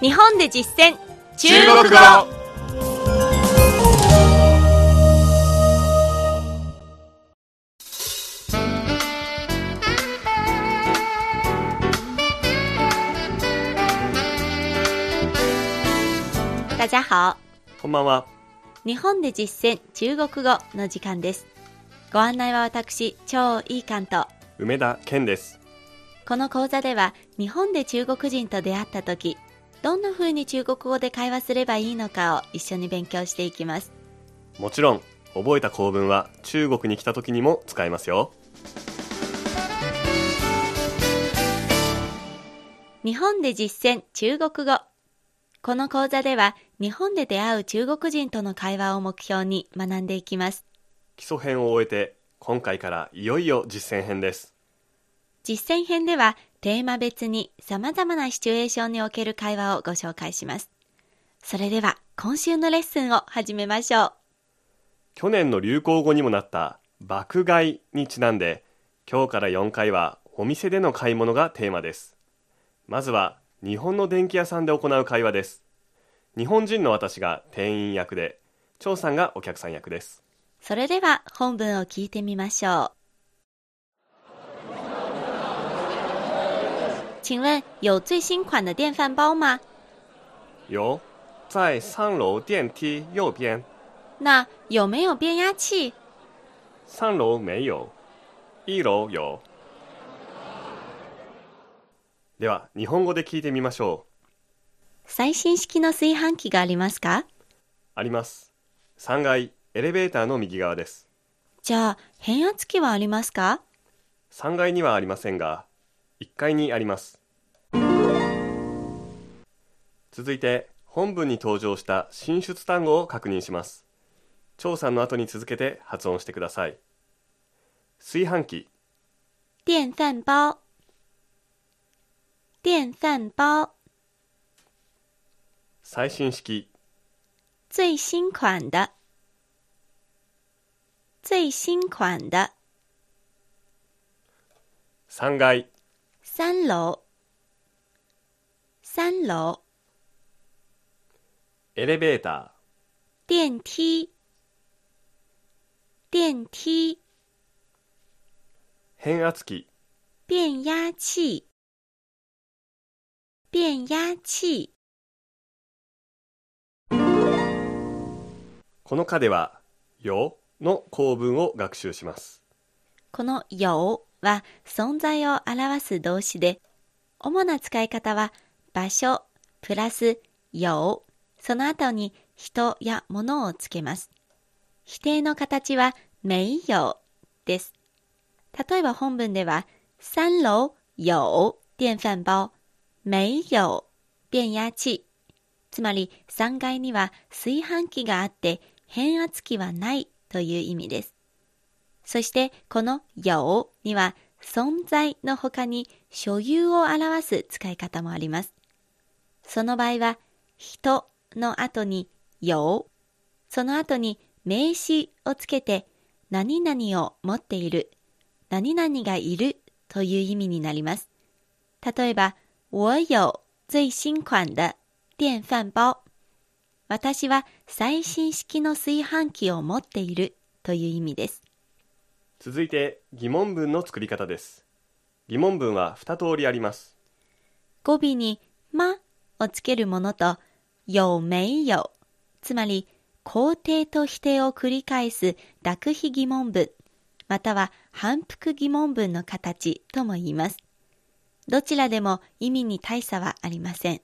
日本で実践。中国語大家好。こんばんは。日本で実践中国語の時間です。ご案内は私超いい関東梅田健です。この講座では日本で中国人と出会った時どんな風に中国語で会話すればいいのかを一緒に勉強していきます。もちろん覚えた構文は中国に来た時にも使えますよ。日本で実践中国語。この講座では日本で出会う中国人との会話を目標に学んでいきます。基礎編を終えて今回からいよいよ実践編です。実践編ではテーマ別に様々なシチュエーションにおける会話をご紹介します。それでは今週のレッスンを始めましょう。去年の流行語にもなった爆買いにちなんで今日から4回はお店での買い物がテーマです。まずは日本の電気屋さんで行う会話です。日本人の私が店員役で張さんがお客さん役です。それでは本文を聞いてみましょう请问有最新款的电饭煲吗？有在三楼电梯右边。那有没有变压器？三楼没有一楼有。では日本語で聞いてみましょ最新式の炊飯器がありますか？うあります。3階エレベーターの右側です。じゃあ変圧器はありますか？3階にはありませんが1階にあります続いて本文に登場した進出単語を確認します。張さんの後に続けて発音してください。炊飯器电饭煲，电饭煲，最新式。最新款的，最新款的，3階。三楼，三楼，エレベータ电梯，电梯，ー変圧器。变压器，变压器。この課では「よ」の構文を学習します。この「有」は存在を表す動詞で、主な使い方は場所プラス「有」その後に人や物をつけます。否定の形は「没有」です。例えば本文では三楼有電飯煲、没有變压器。つまり3階には炊飯器があって変圧器はないという意味です。そしてこの「有」には存在の他に所有を表す使い方もあります。その場合は人の後に「有」その後に名詞をつけて何々を持っている。何々がいるという意味になります。例えば我有最新款的電飯煲。私は最新式の炊飯器を持っているという意味です。続いて疑問文の作り方です。疑問文は2通りあります。語尾に「ま」をつけるものと「有没有」つまり肯定と否定を繰り返す濁非疑問文または反復疑問文の形とも言います。どちらでも意味に大差はありません。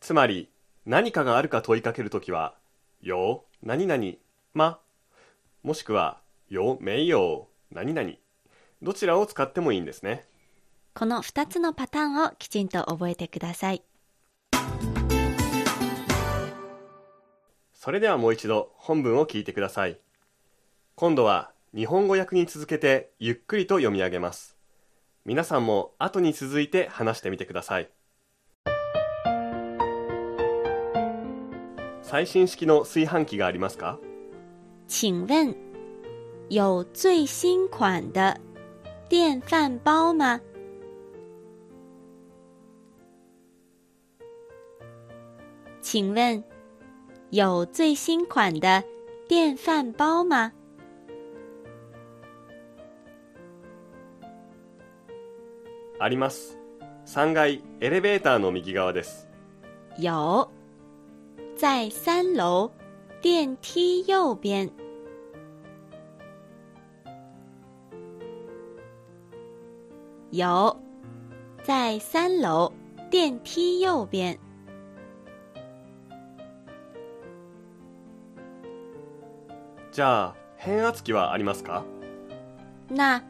つまり何かがあるか問いかけるときは「よ」何々「ま」もしくは「よ」「めいよ」何々どちらを使ってもいいんですねこの2つのパターンをきちんと覚えてください。それではもう一度本文を聞いてください。今度は日本語訳に続けてゆっくりと読み上げます。皆さんも後に続いて話してみてください。最新式の炊飯器がありますか？请问有最新款的电饭煲吗？请问有最新款的电饭煲吗？あります3階エレベーターの右側です有，在三楼电梯右边。有，在三楼电梯右边。じゃあ変圧器はありますか？那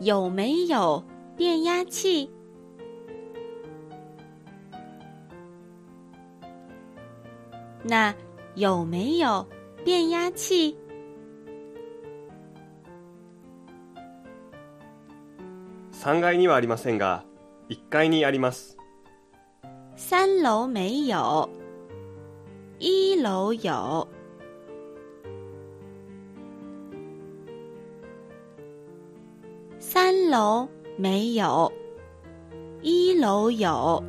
有没有变压器？那有没有变压器？3階にはありませんが1階にあります三楼没有，一楼有。楼没有，一楼有。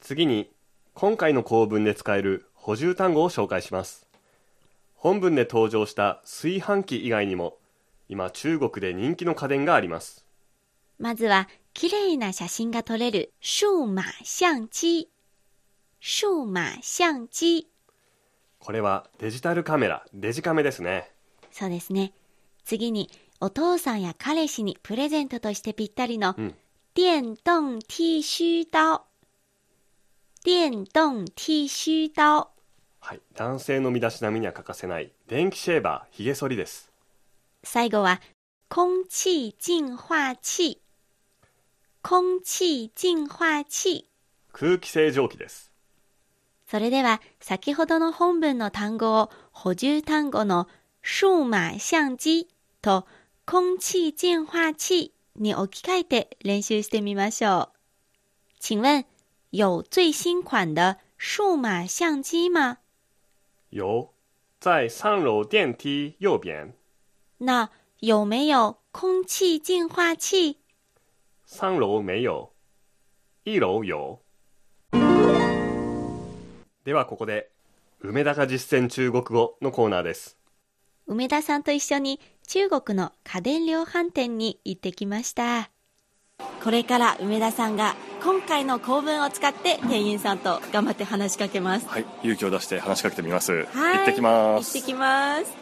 次に今回の構文で使える補充単語を紹介します本文で登場した炊飯器以外にも今中国で人気の家電がありますまずは綺麗な写真が撮れる数码相機。数码相機。これはデジタルカメラデジカメですねそうですね。次にお父さんや彼氏にプレゼントとしてぴったりのうん電動剃须刀。電動剃须刀。はい男性の身だしなみには欠かせない電気シェーバーひげ剃りです最後は空気淨化器。空気淨化器。空気清浄機ですそれでは先ほどの本文の単語を補充単語の数码相機と空気淨化器に置き換えて練習してみましょう。请问有最新款的数码相机吗？有在三楼電梯右邊那有没有空气净化器？三楼没有一楼有ではここで梅田が実践中国語のコーナーです梅田さんと一緒に中国の家電量販店に行ってきました。これから梅田さんが今回の構文を使って店員さんと頑張って話しかけます。はい、勇気を出して話しかけてみます。はい。行ってきます。行ってきます。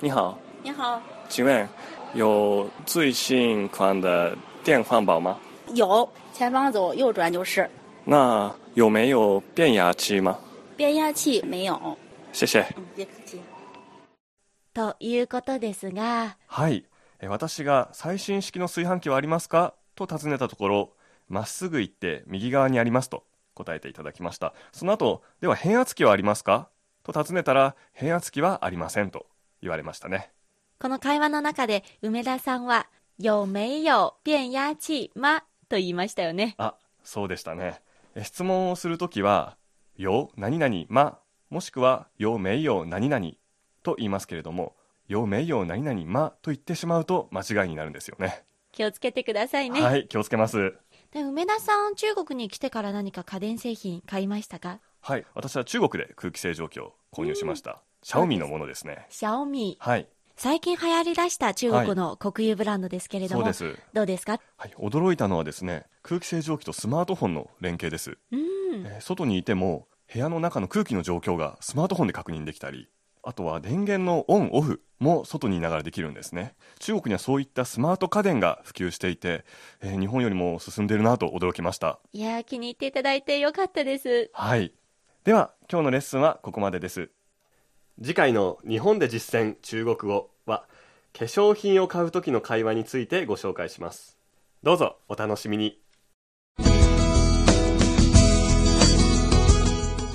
你好，你好。请问有最新款的电饭煲吗？有，前方走右转就是。那有没有变压器吗？变压器没有。谢谢。嗯，别客气。ということですが、はい。え私が最新式の炊飯器はありますか？と尋ねたところまっすぐ行って右側にありますと答えていただきました。その後では変圧器はありますか？と尋ねたら変圧器はありませんと言われましたね。この会話の中で梅田さんは、有没有变压器吗と言いましたよね。あそうでしたね。え質問をするときは「よ何々ま」もしくは「よめいよ何々」と言いますけれども「よめいよ何々ま」と言ってしまうと間違いになるんですよね。気をつけてくださいね。はい気をつけます。で梅田さん、中国に来てから何か家電製品買いましたか？はい私は中国で空気清浄機を購入しました、シャオミのものですね。シャオミ。はい。最近流行り出した中国の国有ブランドですけれども、そうです。どうですか？はい、驚いたのはですね空気清浄機とスマートフォンの連携です、うん。えー外にいても部屋の中の空気の状況がスマートフォンで確認できたりあとは電源のオンオフも外にいながらできるんですね。中国にはそういったスマート家電が普及していて、えー日本よりも進んでいるなと驚きました。いやー、気に入っていただいてよかったです。はい。では今日のレッスンはここまでです。次回の日本で実践中国語は化粧品を買う時の会話についてご紹介します。どうぞお楽しみに。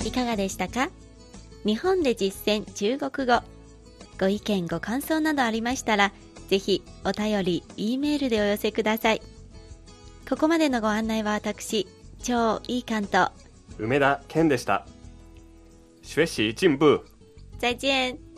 いかがでしたか？日本で実践中国語。ご意見、ご感想などありましたら、ぜひお便り、E メールでお寄せください。ここまでのご案内は私、超いい関東。梅田健でした学習進步再见。